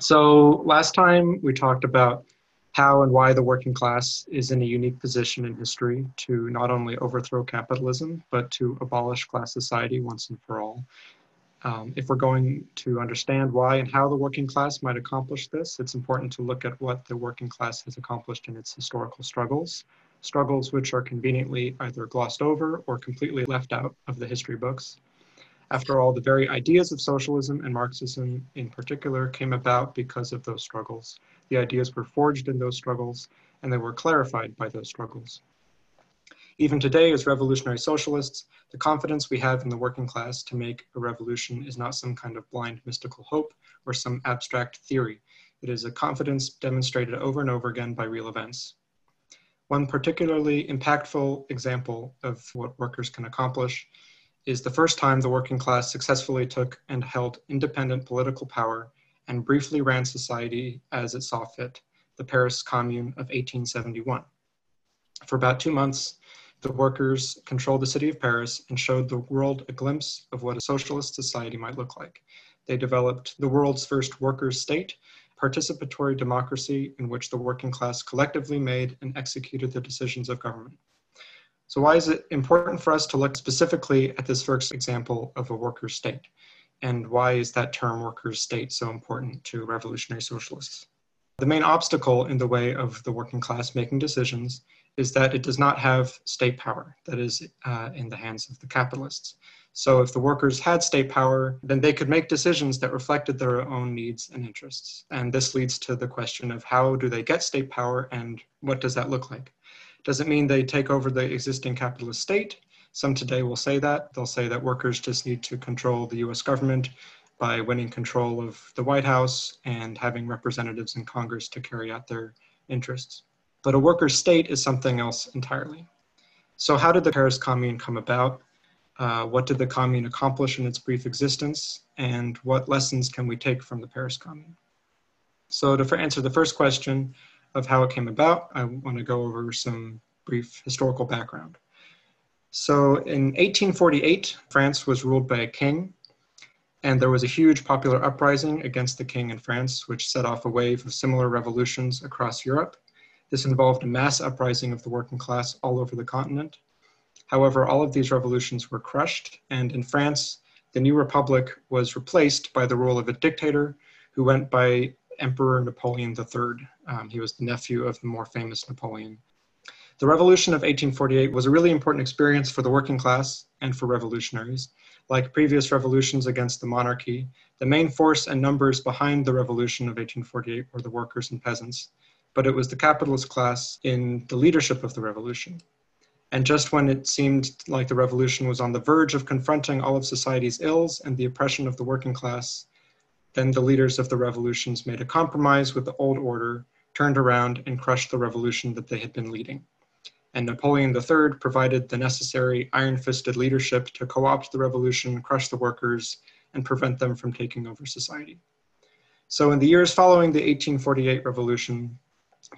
So last time we talked about how and why the working class is in a unique position in history to not only overthrow capitalism, but to abolish class society once and for all. Um, if we're going to understand why and how the working class might accomplish this, it's important to look at what the working class has accomplished in its historical struggles, struggles which are conveniently either glossed over or completely left out of the history books. After all, the very ideas of socialism and Marxism in particular came about because of those struggles. The ideas were forged in those struggles, and they were clarified by those struggles. Even today, as revolutionary socialists, the confidence we have in the working class to make a revolution is not some kind of blind mystical hope or some abstract theory. It is a confidence demonstrated over and over again by real events. One particularly impactful example of what workers can accomplish is the first time the working class successfully took and held independent political power and briefly ran society as it saw fit, the Paris Commune of 1871. For about two months, the workers controlled the city of Paris and showed the world a glimpse of what a socialist society might look like. They developed the world's first workers' state, participatory democracy in which the working class collectively made and executed the decisions of government. So why is it important for us to look specifically at this first example of a worker state? And why is that term workers state so important to revolutionary socialists? The main obstacle in the way of the working class making decisions is that it does not have state power that is uh, in the hands of the capitalists. So if the workers had state power, then they could make decisions that reflected their own needs and interests. And this leads to the question of how do they get state power and what does that look like? Doesn't mean they take over the existing capitalist state. Some today will say that. They'll say that workers just need to control the US government by winning control of the White House and having representatives in Congress to carry out their interests. But a worker state is something else entirely. So, how did the Paris Commune come about? Uh, what did the Commune accomplish in its brief existence? And what lessons can we take from the Paris Commune? So, to answer the first question, of how it came about, I want to go over some brief historical background. So in 1848, France was ruled by a king, and there was a huge popular uprising against the king in France, which set off a wave of similar revolutions across Europe. This involved a mass uprising of the working class all over the continent. However, all of these revolutions were crushed, and in France, the new republic was replaced by the rule of a dictator who went by Emperor Napoleon III. Um, he was the nephew of the more famous Napoleon. The Revolution of 1848 was a really important experience for the working class and for revolutionaries. Like previous revolutions against the monarchy, the main force and numbers behind the revolution of 1848 were the workers and peasants, but it was the capitalist class in the leadership of the revolution. And just when it seemed like the revolution was on the verge of confronting all of society's ills and the oppression of the working class, then the leaders of the revolutions made a compromise with the old order, turned around, and crushed the revolution that they had been leading. And Napoleon III provided the necessary iron fisted leadership to co opt the revolution, crush the workers, and prevent them from taking over society. So, in the years following the 1848 revolution,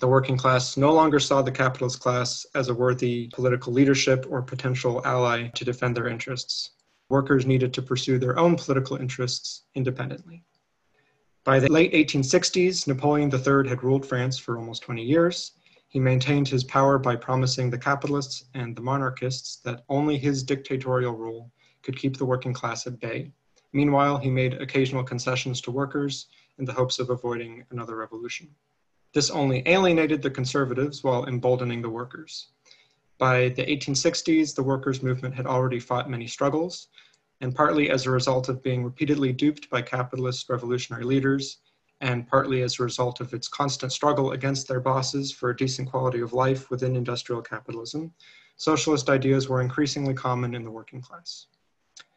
the working class no longer saw the capitalist class as a worthy political leadership or potential ally to defend their interests. Workers needed to pursue their own political interests independently. By the late 1860s, Napoleon III had ruled France for almost 20 years. He maintained his power by promising the capitalists and the monarchists that only his dictatorial rule could keep the working class at bay. Meanwhile, he made occasional concessions to workers in the hopes of avoiding another revolution. This only alienated the conservatives while emboldening the workers. By the 1860s, the workers' movement had already fought many struggles, and partly as a result of being repeatedly duped by capitalist revolutionary leaders, and partly as a result of its constant struggle against their bosses for a decent quality of life within industrial capitalism, socialist ideas were increasingly common in the working class.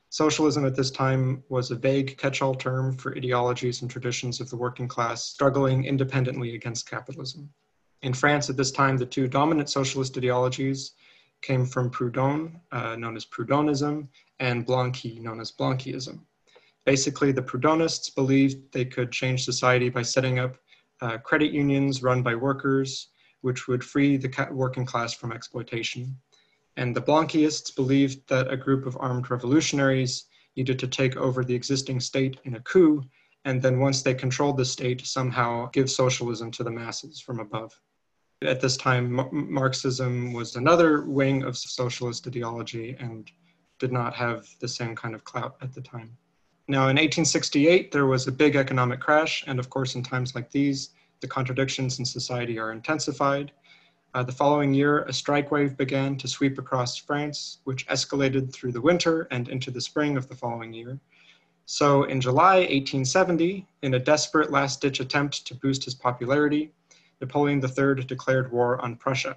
Socialism at this time was a vague catch all term for ideologies and traditions of the working class struggling independently against capitalism. In France at this time, the two dominant socialist ideologies came from Proudhon, uh, known as Proudhonism, and Blanqui, known as Blanquism. Basically, the Proudhonists believed they could change society by setting up uh, credit unions run by workers, which would free the working class from exploitation. And the Blanquists believed that a group of armed revolutionaries needed to take over the existing state in a coup and then once they controlled the state, somehow give socialism to the masses from above. At this time, Marxism was another wing of socialist ideology and did not have the same kind of clout at the time. Now, in 1868, there was a big economic crash, and of course, in times like these, the contradictions in society are intensified. Uh, the following year, a strike wave began to sweep across France, which escalated through the winter and into the spring of the following year. So, in July 1870, in a desperate last ditch attempt to boost his popularity, Napoleon III declared war on Prussia.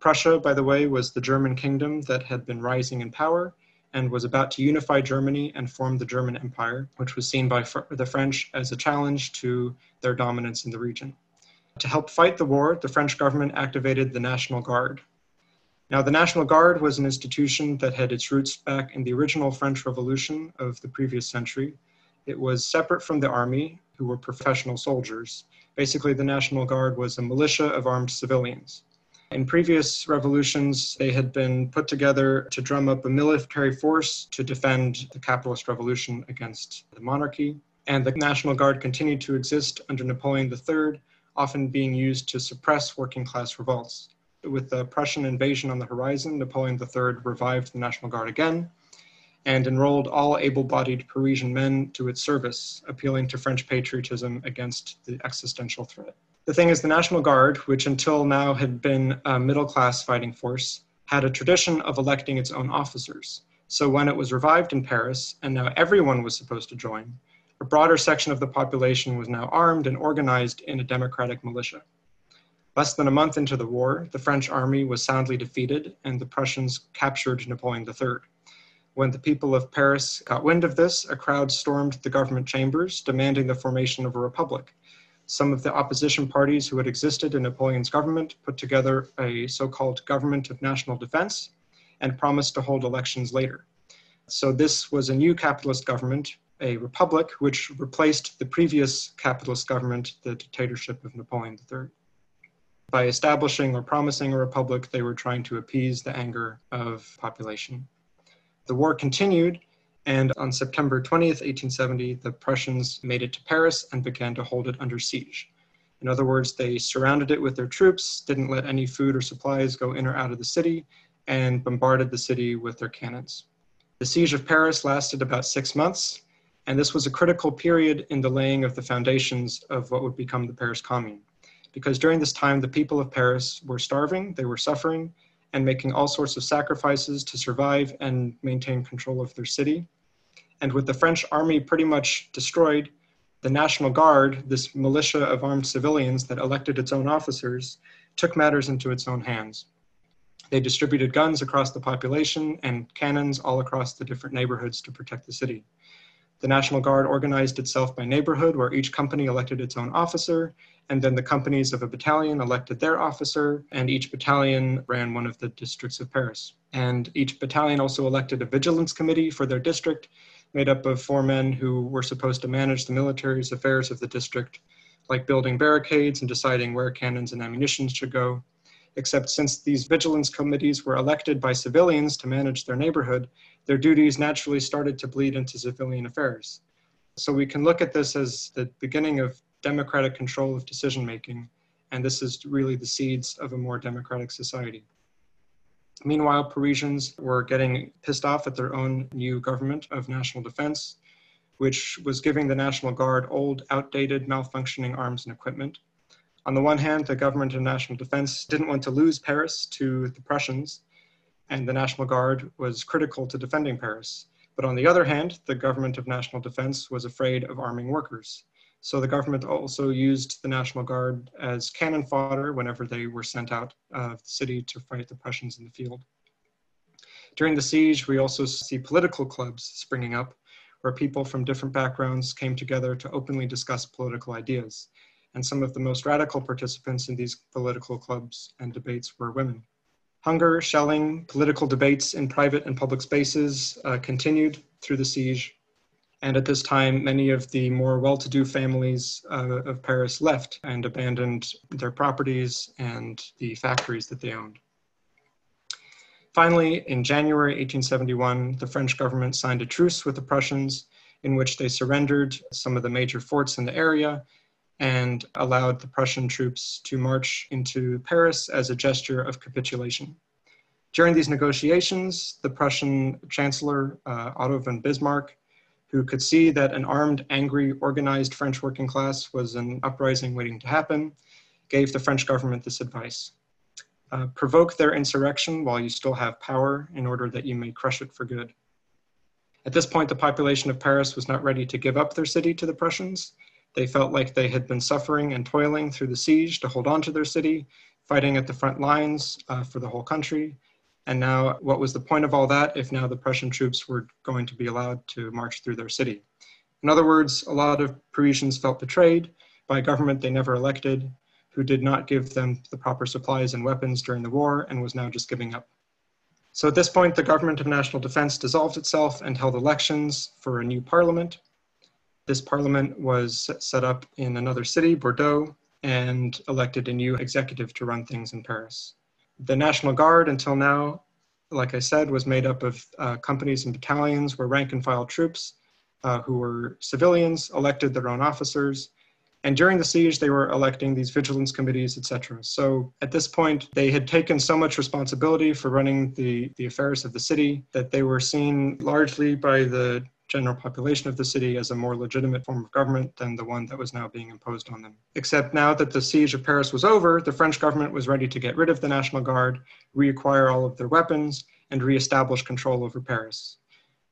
Prussia, by the way, was the German kingdom that had been rising in power and was about to unify Germany and form the German Empire, which was seen by fr- the French as a challenge to their dominance in the region. To help fight the war, the French government activated the National Guard. Now, the National Guard was an institution that had its roots back in the original French Revolution of the previous century. It was separate from the army, who were professional soldiers. Basically, the National Guard was a militia of armed civilians. In previous revolutions, they had been put together to drum up a military force to defend the capitalist revolution against the monarchy. And the National Guard continued to exist under Napoleon III, often being used to suppress working class revolts. With the Prussian invasion on the horizon, Napoleon III revived the National Guard again and enrolled all able bodied Parisian men to its service, appealing to French patriotism against the existential threat. The thing is, the National Guard, which until now had been a middle class fighting force, had a tradition of electing its own officers. So when it was revived in Paris, and now everyone was supposed to join, a broader section of the population was now armed and organized in a democratic militia. Less than a month into the war, the French army was soundly defeated and the Prussians captured Napoleon III. When the people of Paris got wind of this, a crowd stormed the government chambers, demanding the formation of a republic. Some of the opposition parties who had existed in Napoleon's government put together a so called government of national defense and promised to hold elections later. So, this was a new capitalist government, a republic, which replaced the previous capitalist government, the dictatorship of Napoleon III. By establishing or promising a republic, they were trying to appease the anger of population. The war continued and on September 20th, 1870, the Prussians made it to Paris and began to hold it under siege. In other words, they surrounded it with their troops, didn't let any food or supplies go in or out of the city, and bombarded the city with their cannons. The siege of Paris lasted about six months, and this was a critical period in the laying of the foundations of what would become the Paris Commune. Because during this time, the people of Paris were starving, they were suffering, and making all sorts of sacrifices to survive and maintain control of their city. And with the French army pretty much destroyed, the National Guard, this militia of armed civilians that elected its own officers, took matters into its own hands. They distributed guns across the population and cannons all across the different neighborhoods to protect the city. The National Guard organized itself by neighborhood, where each company elected its own officer, and then the companies of a battalion elected their officer, and each battalion ran one of the districts of Paris. And each battalion also elected a vigilance committee for their district, made up of four men who were supposed to manage the military's affairs of the district, like building barricades and deciding where cannons and ammunition should go. Except since these vigilance committees were elected by civilians to manage their neighborhood, their duties naturally started to bleed into civilian affairs. So we can look at this as the beginning of democratic control of decision making, and this is really the seeds of a more democratic society. Meanwhile, Parisians were getting pissed off at their own new government of national defense, which was giving the National Guard old, outdated, malfunctioning arms and equipment. On the one hand, the government of national defense didn't want to lose Paris to the Prussians, and the National Guard was critical to defending Paris. But on the other hand, the government of national defense was afraid of arming workers. So the government also used the National Guard as cannon fodder whenever they were sent out of the city to fight the Prussians in the field. During the siege, we also see political clubs springing up where people from different backgrounds came together to openly discuss political ideas. And some of the most radical participants in these political clubs and debates were women. Hunger, shelling, political debates in private and public spaces uh, continued through the siege. And at this time, many of the more well to do families uh, of Paris left and abandoned their properties and the factories that they owned. Finally, in January 1871, the French government signed a truce with the Prussians in which they surrendered some of the major forts in the area and allowed the Prussian troops to march into Paris as a gesture of capitulation. During these negotiations, the Prussian Chancellor uh, Otto von Bismarck, who could see that an armed, angry, organized French working class was an uprising waiting to happen, gave the French government this advice. Uh, provoke their insurrection while you still have power in order that you may crush it for good. At this point, the population of Paris was not ready to give up their city to the Prussians, they felt like they had been suffering and toiling through the siege to hold on to their city, fighting at the front lines uh, for the whole country. And now, what was the point of all that if now the Prussian troops were going to be allowed to march through their city? In other words, a lot of Parisians felt betrayed by a government they never elected, who did not give them the proper supplies and weapons during the war and was now just giving up. So at this point, the government of national defense dissolved itself and held elections for a new parliament this parliament was set up in another city, Bordeaux, and elected a new executive to run things in Paris. The National Guard, until now, like I said, was made up of uh, companies and battalions where rank and file troops uh, who were civilians elected their own officers. And during the siege, they were electing these vigilance committees, etc. So at this point, they had taken so much responsibility for running the, the affairs of the city that they were seen largely by the general population of the city as a more legitimate form of government than the one that was now being imposed on them. Except now that the siege of Paris was over, the French government was ready to get rid of the National Guard, reacquire all of their weapons, and reestablish control over Paris.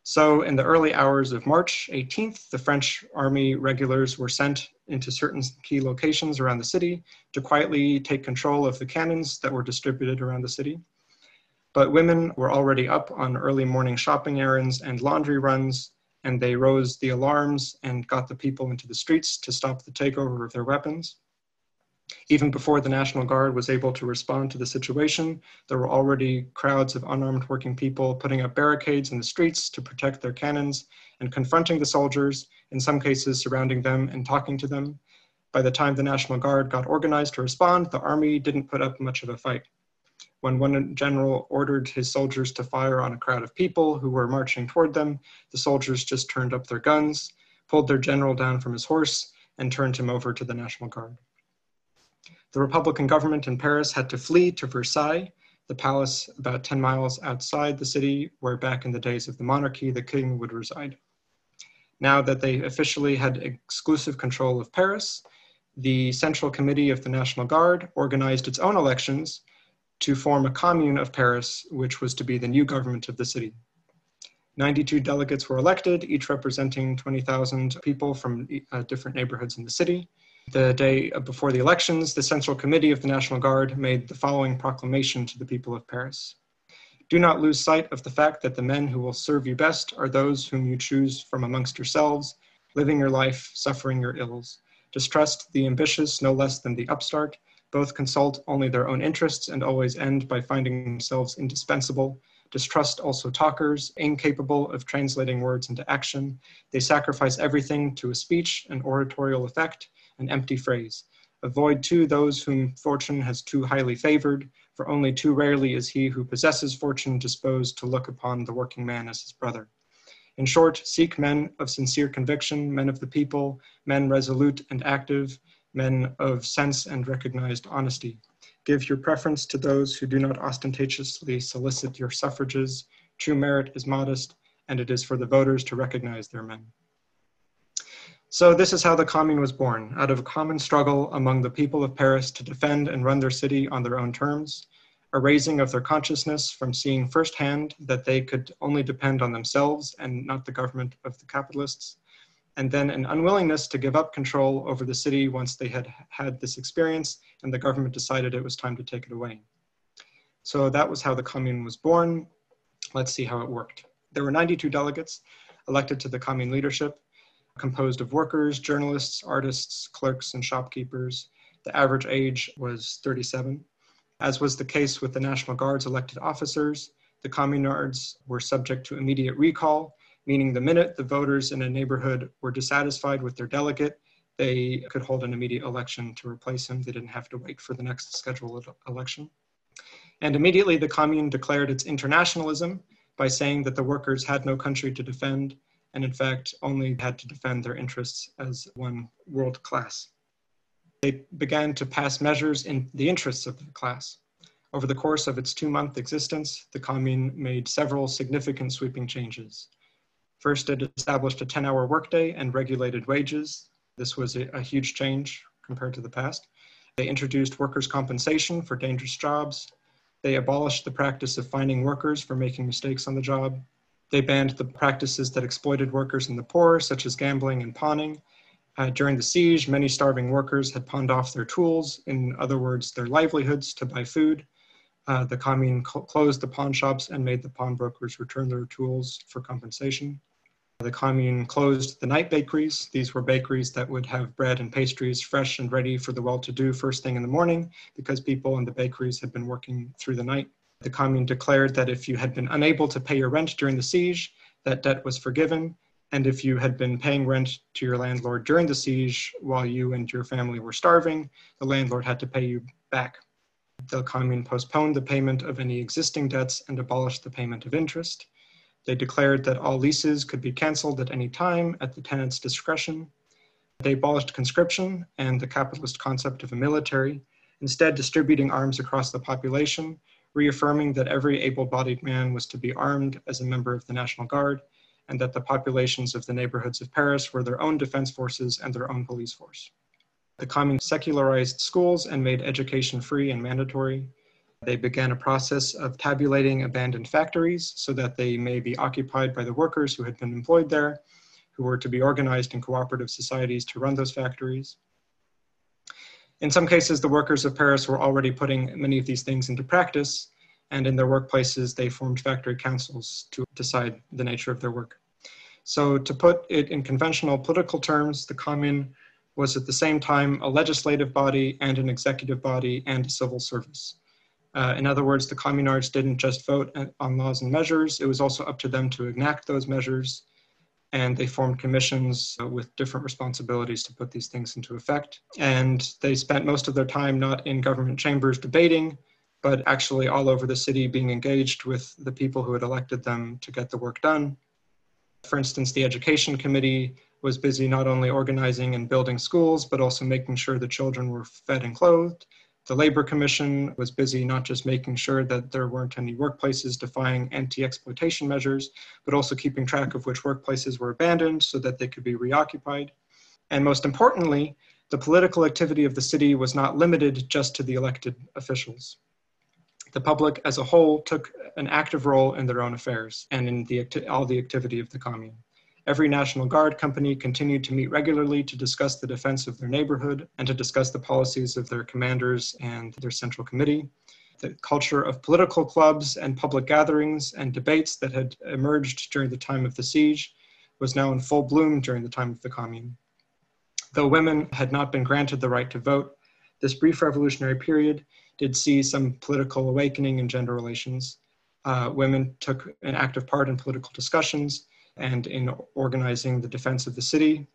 So, in the early hours of March 18th, the French army regulars were sent into certain key locations around the city to quietly take control of the cannons that were distributed around the city. But women were already up on early morning shopping errands and laundry runs, and they rose the alarms and got the people into the streets to stop the takeover of their weapons. Even before the National Guard was able to respond to the situation, there were already crowds of unarmed working people putting up barricades in the streets to protect their cannons and confronting the soldiers, in some cases surrounding them and talking to them. By the time the National Guard got organized to respond, the army didn't put up much of a fight when one general ordered his soldiers to fire on a crowd of people who were marching toward them, the soldiers just turned up their guns, pulled their general down from his horse, and turned him over to the National Guard. The Republican government in Paris had to flee to Versailles, the palace about 10 miles outside the city, where back in the days of the monarchy, the king would reside. Now that they officially had exclusive control of Paris, the Central Committee of the National Guard organized its own elections to form a commune of Paris, which was to be the new government of the city. 92 delegates were elected, each representing 20,000 people from uh, different neighborhoods in the city. The day before the elections, the Central Committee of the National Guard made the following proclamation to the people of Paris. Do not lose sight of the fact that the men who will serve you best are those whom you choose from amongst yourselves, living your life, suffering your ills. Distrust the ambitious no less than the upstart, both consult only their own interests and always end by finding themselves indispensable. Distrust also talkers, incapable of translating words into action. They sacrifice everything to a speech, an oratorial effect, an empty phrase. Avoid too those whom fortune has too highly favored, for only too rarely is he who possesses fortune disposed to look upon the working man as his brother. In short, seek men of sincere conviction, men of the people, men resolute and active, men of sense and recognized honesty. Give your preference to those who do not ostentatiously solicit your suffrages. True merit is modest, and it is for the voters to recognize their men. So this is how the Commune was born, out of a common struggle among the people of Paris to defend and run their city on their own terms, a raising of their consciousness from seeing firsthand that they could only depend on themselves and not the government of the capitalists, and then an unwillingness to give up control over the city once they had had this experience and the government decided it was time to take it away. So that was how the commune was born. Let's see how it worked. There were 92 delegates elected to the commune leadership, composed of workers, journalists, artists, clerks, and shopkeepers. The average age was 37. As was the case with the National Guard's elected officers, the communards were subject to immediate recall meaning the minute the voters in a neighborhood were dissatisfied with their delegate, they could hold an immediate election to replace him. They didn't have to wait for the next scheduled election. And immediately the commune declared its internationalism by saying that the workers had no country to defend and in fact only had to defend their interests as one world class. They began to pass measures in the interests of the class. Over the course of its two month existence, the Commune made several significant sweeping changes. First, it established a 10 hour workday and regulated wages. This was a, a huge change compared to the past. They introduced workers' compensation for dangerous jobs. They abolished the practice of finding workers for making mistakes on the job. They banned the practices that exploited workers and the poor, such as gambling and pawning. Uh, during the siege, many starving workers had pawned off their tools, in other words, their livelihoods, to buy food. Uh, the commune closed the pawn shops and made the pawnbrokers return their tools for compensation. The commune closed the night bakeries. These were bakeries that would have bread and pastries fresh and ready for the well-to-do first thing in the morning because people in the bakeries had been working through the night. The commune declared that if you had been unable to pay your rent during the siege, that debt was forgiven. And if you had been paying rent to your landlord during the siege while you and your family were starving, the landlord had to pay you back. The commune postponed the payment of any existing debts and abolished the payment of interest. They declared that all leases could be canceled at any time at the tenant's discretion. They abolished conscription and the capitalist concept of a military, instead distributing arms across the population, reaffirming that every able-bodied man was to be armed as a member of the National Guard, and that the populations of the neighborhoods of Paris were their own defense forces and their own police force. The commune secularized schools and made education free and mandatory. They began a process of tabulating abandoned factories so that they may be occupied by the workers who had been employed there, who were to be organized in cooperative societies to run those factories. In some cases, the workers of Paris were already putting many of these things into practice, and in their workplaces, they formed factory councils to decide the nature of their work. So to put it in conventional political terms, the Commune was at the same time a legislative body and an executive body and a civil service. Uh, in other words, the communards didn't just vote on laws and measures, it was also up to them to enact those measures. And they formed commissions uh, with different responsibilities to put these things into effect. And they spent most of their time not in government chambers debating, but actually all over the city being engaged with the people who had elected them to get the work done. For instance, the education committee was busy not only organizing and building schools, but also making sure the children were fed and clothed. The Labor Commission was busy not just making sure that there weren't any workplaces defying anti-exploitation measures, but also keeping track of which workplaces were abandoned so that they could be reoccupied. And most importantly, the political activity of the city was not limited just to the elected officials. The public as a whole took an active role in their own affairs and in the, all the activity of the commune. Every National Guard company continued to meet regularly to discuss the defense of their neighborhood and to discuss the policies of their commanders and their central committee. The culture of political clubs and public gatherings and debates that had emerged during the time of the siege was now in full bloom during the time of the Commune. Though women had not been granted the right to vote, this brief revolutionary period did see some political awakening in gender relations. Uh, women took an active part in political discussions and in organizing the defense of the city.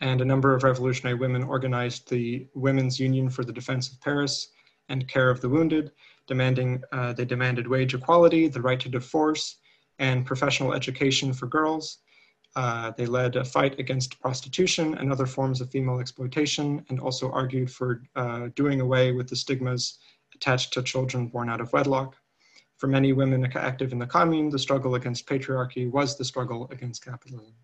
And a number of revolutionary women organized the Women's Union for the Defense of Paris and Care of the Wounded, demanding, uh, they demanded wage equality, the right to divorce, and professional education for girls. Uh, they led a fight against prostitution and other forms of female exploitation, and also argued for uh, doing away with the stigmas attached to children born out of wedlock. For many women active in the commune, the struggle against patriarchy was the struggle against capitalism.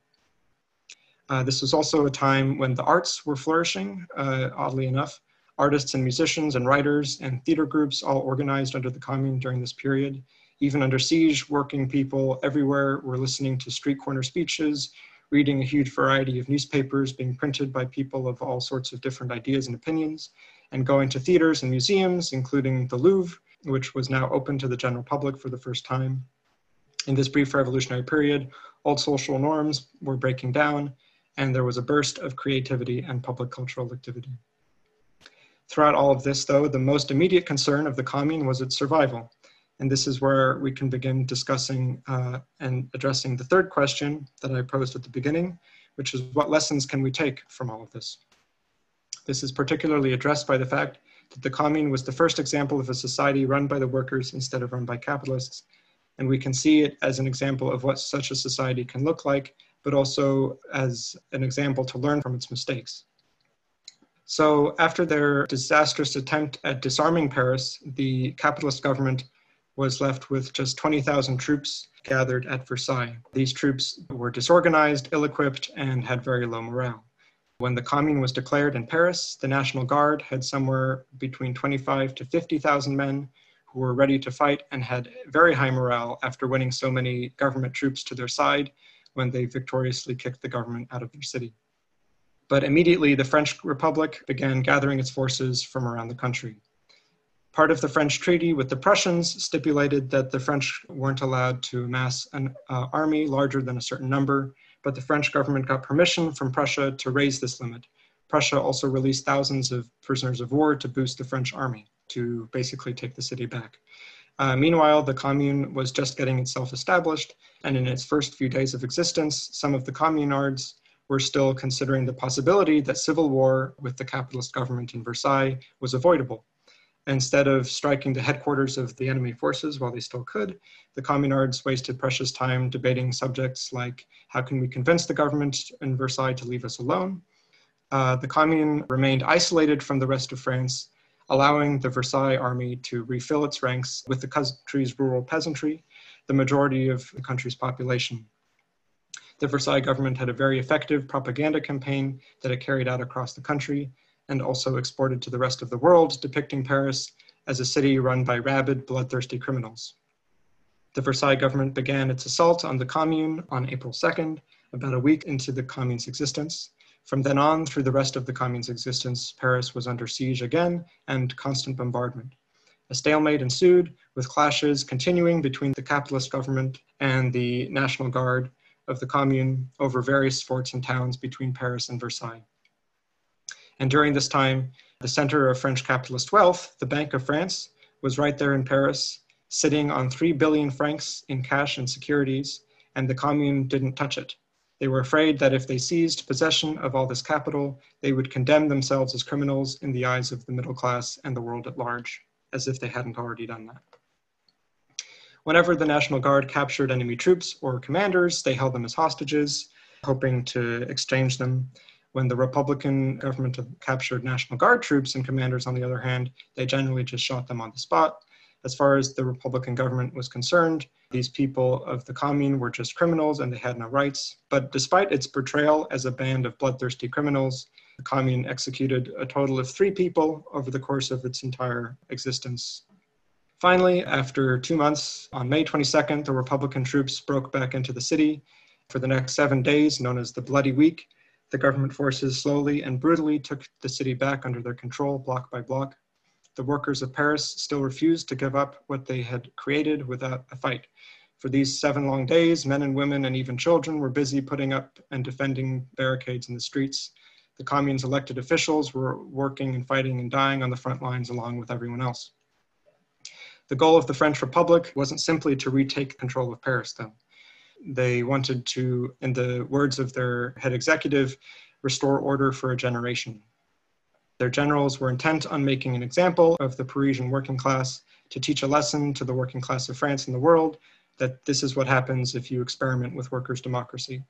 Uh, this was also a time when the arts were flourishing, uh, oddly enough. Artists and musicians and writers and theater groups all organized under the commune during this period. Even under siege, working people everywhere were listening to street corner speeches, reading a huge variety of newspapers being printed by people of all sorts of different ideas and opinions, and going to theaters and museums, including the Louvre, which was now open to the general public for the first time. In this brief revolutionary period, old social norms were breaking down, and there was a burst of creativity and public cultural activity. Throughout all of this, though, the most immediate concern of the commune was its survival. And this is where we can begin discussing uh, and addressing the third question that I posed at the beginning, which is what lessons can we take from all of this? This is particularly addressed by the fact that the commune was the first example of a society run by the workers instead of run by capitalists, And we can see it as an example of what such a society can look like, but also as an example to learn from its mistakes. So after their disastrous attempt at disarming Paris, the capitalist government was left with just 20,000 troops gathered at Versailles. These troops were disorganized, ill equipped, and had very low morale. When the Commune was declared in Paris, the National Guard had somewhere between 25 to 50,000 men who were ready to fight and had very high morale after winning so many government troops to their side when they victoriously kicked the government out of their city. But immediately, the French Republic began gathering its forces from around the country. Part of the French treaty with the Prussians stipulated that the French weren't allowed to amass an uh, army larger than a certain number, but the French government got permission from Prussia to raise this limit. Prussia also released thousands of prisoners of war to boost the French army, to basically take the city back. Uh, meanwhile, the commune was just getting itself established, and in its first few days of existence, some of the communards were still considering the possibility that civil war with the capitalist government in Versailles was avoidable. Instead of striking the headquarters of the enemy forces while they still could, the communards wasted precious time debating subjects like how can we convince the government in Versailles to leave us alone? Uh, the commune remained isolated from the rest of France, allowing the Versailles army to refill its ranks with the country's rural peasantry, the majority of the country's population. The Versailles government had a very effective propaganda campaign that it carried out across the country, and also exported to the rest of the world, depicting Paris as a city run by rabid, bloodthirsty criminals. The Versailles government began its assault on the Commune on April 2nd, about a week into the Commune's existence. From then on, through the rest of the Commune's existence, Paris was under siege again and constant bombardment. A stalemate ensued, with clashes continuing between the capitalist government and the National Guard of the Commune over various forts and towns between Paris and Versailles. And during this time, the center of French capitalist wealth, the Bank of France, was right there in Paris, sitting on 3 billion francs in cash and securities, and the commune didn't touch it. They were afraid that if they seized possession of all this capital, they would condemn themselves as criminals in the eyes of the middle class and the world at large, as if they hadn't already done that. Whenever the National Guard captured enemy troops or commanders, they held them as hostages, hoping to exchange them. When the Republican government captured National Guard troops and commanders, on the other hand, they generally just shot them on the spot. As far as the Republican government was concerned, these people of the commune were just criminals and they had no rights. But despite its portrayal as a band of bloodthirsty criminals, the commune executed a total of three people over the course of its entire existence. Finally, after two months, on May 22nd, the Republican troops broke back into the city. For the next seven days, known as the Bloody Week, the government forces slowly and brutally took the city back under their control, block by block. The workers of Paris still refused to give up what they had created without a fight. For these seven long days, men and women and even children were busy putting up and defending barricades in the streets. The commune's elected officials were working and fighting and dying on the front lines along with everyone else. The goal of the French Republic wasn't simply to retake control of Paris, though. They wanted to, in the words of their head executive, restore order for a generation. Their generals were intent on making an example of the Parisian working class to teach a lesson to the working class of France and the world that this is what happens if you experiment with workers' democracy.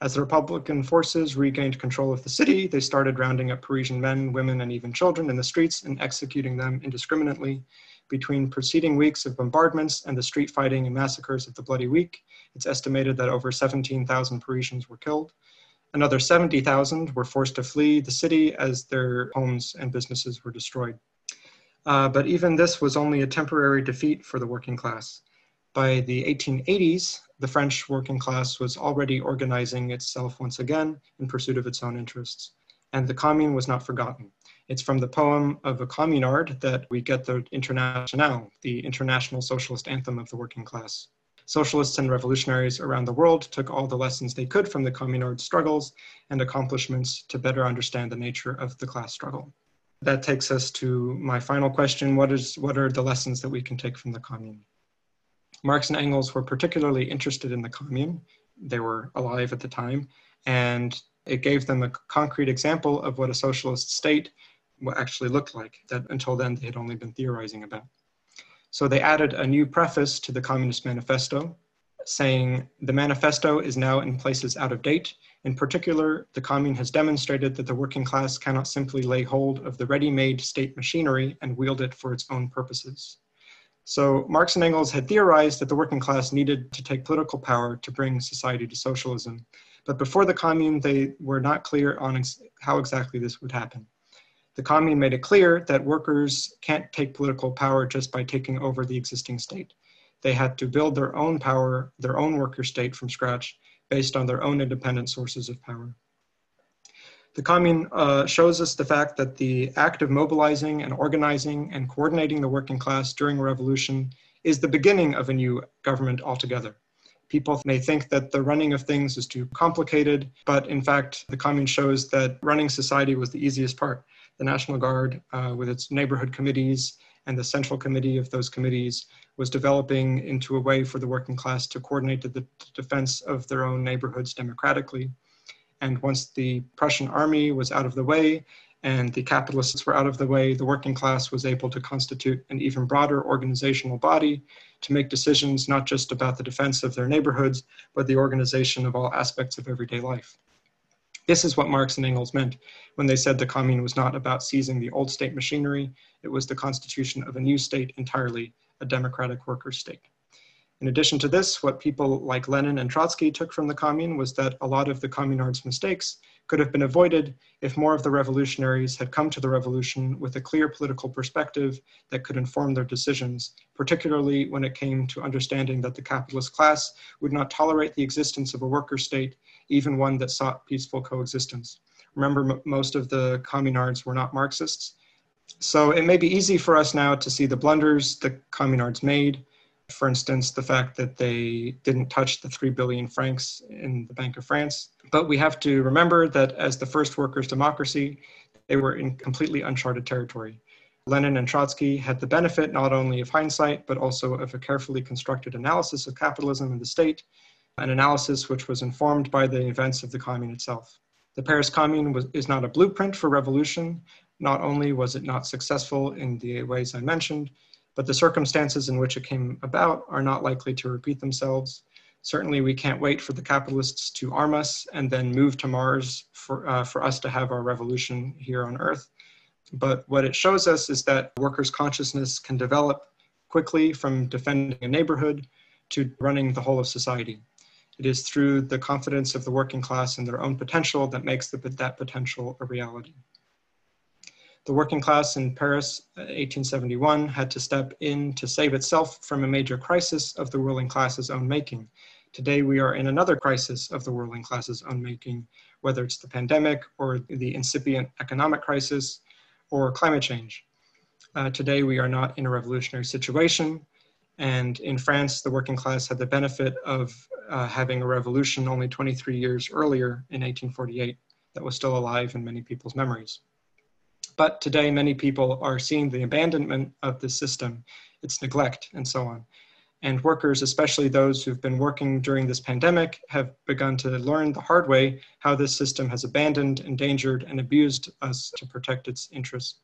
As the Republican forces regained control of the city, they started rounding up Parisian men, women, and even children in the streets and executing them indiscriminately between preceding weeks of bombardments and the street fighting and massacres of the Bloody Week, it's estimated that over 17,000 Parisians were killed. Another 70,000 were forced to flee the city as their homes and businesses were destroyed. Uh, but even this was only a temporary defeat for the working class. By the 1880s, the French working class was already organizing itself once again in pursuit of its own interests, and the commune was not forgotten. It's from the poem of a communard that we get the Internationale, the international socialist anthem of the working class. Socialists and revolutionaries around the world took all the lessons they could from the communard struggles and accomplishments to better understand the nature of the class struggle. That takes us to my final question. What, is, what are the lessons that we can take from the commune? Marx and Engels were particularly interested in the commune. They were alive at the time, and it gave them a concrete example of what a socialist state actually looked like that until then they had only been theorizing about. So they added a new preface to the Communist Manifesto saying the manifesto is now in places out of date. In particular, the commune has demonstrated that the working class cannot simply lay hold of the ready-made state machinery and wield it for its own purposes. So Marx and Engels had theorized that the working class needed to take political power to bring society to socialism. But before the commune, they were not clear on ex how exactly this would happen. The commune made it clear that workers can't take political power just by taking over the existing state. They had to build their own power, their own worker state from scratch, based on their own independent sources of power. The commune uh, shows us the fact that the act of mobilizing and organizing and coordinating the working class during a revolution is the beginning of a new government altogether. People may think that the running of things is too complicated, but in fact, the commune shows that running society was the easiest part. The National Guard, uh, with its neighborhood committees and the central committee of those committees, was developing into a way for the working class to coordinate the defense of their own neighborhoods democratically. And once the Prussian army was out of the way and the capitalists were out of the way, the working class was able to constitute an even broader organizational body to make decisions not just about the defense of their neighborhoods, but the organization of all aspects of everyday life. This is what Marx and Engels meant when they said the commune was not about seizing the old state machinery, it was the constitution of a new state entirely, a democratic workers' state. In addition to this, what people like Lenin and Trotsky took from the commune was that a lot of the communards' mistakes could have been avoided if more of the revolutionaries had come to the revolution with a clear political perspective that could inform their decisions, particularly when it came to understanding that the capitalist class would not tolerate the existence of a worker state, even one that sought peaceful coexistence. Remember, most of the communards were not Marxists, so it may be easy for us now to see the blunders the communards made. For instance, the fact that they didn't touch the 3 billion francs in the Bank of France. But we have to remember that as the first workers' democracy, they were in completely uncharted territory. Lenin and Trotsky had the benefit not only of hindsight, but also of a carefully constructed analysis of capitalism and the state, an analysis which was informed by the events of the commune itself. The Paris Commune was, is not a blueprint for revolution, not only was it not successful in the ways I mentioned, but the circumstances in which it came about are not likely to repeat themselves. Certainly, we can't wait for the capitalists to arm us and then move to Mars for, uh, for us to have our revolution here on Earth. But what it shows us is that workers' consciousness can develop quickly from defending a neighborhood to running the whole of society. It is through the confidence of the working class in their own potential that makes the, that potential a reality. The working class in Paris, 1871, uh, had to step in to save itself from a major crisis of the ruling class's own making. Today, we are in another crisis of the ruling class's own making, whether it's the pandemic or the incipient economic crisis or climate change. Uh, today, we are not in a revolutionary situation. And in France, the working class had the benefit of uh, having a revolution only 23 years earlier in 1848 that was still alive in many people's memories. But today, many people are seeing the abandonment of the system, its neglect, and so on. And workers, especially those who've been working during this pandemic, have begun to learn the hard way how this system has abandoned, endangered, and abused us to protect its interests.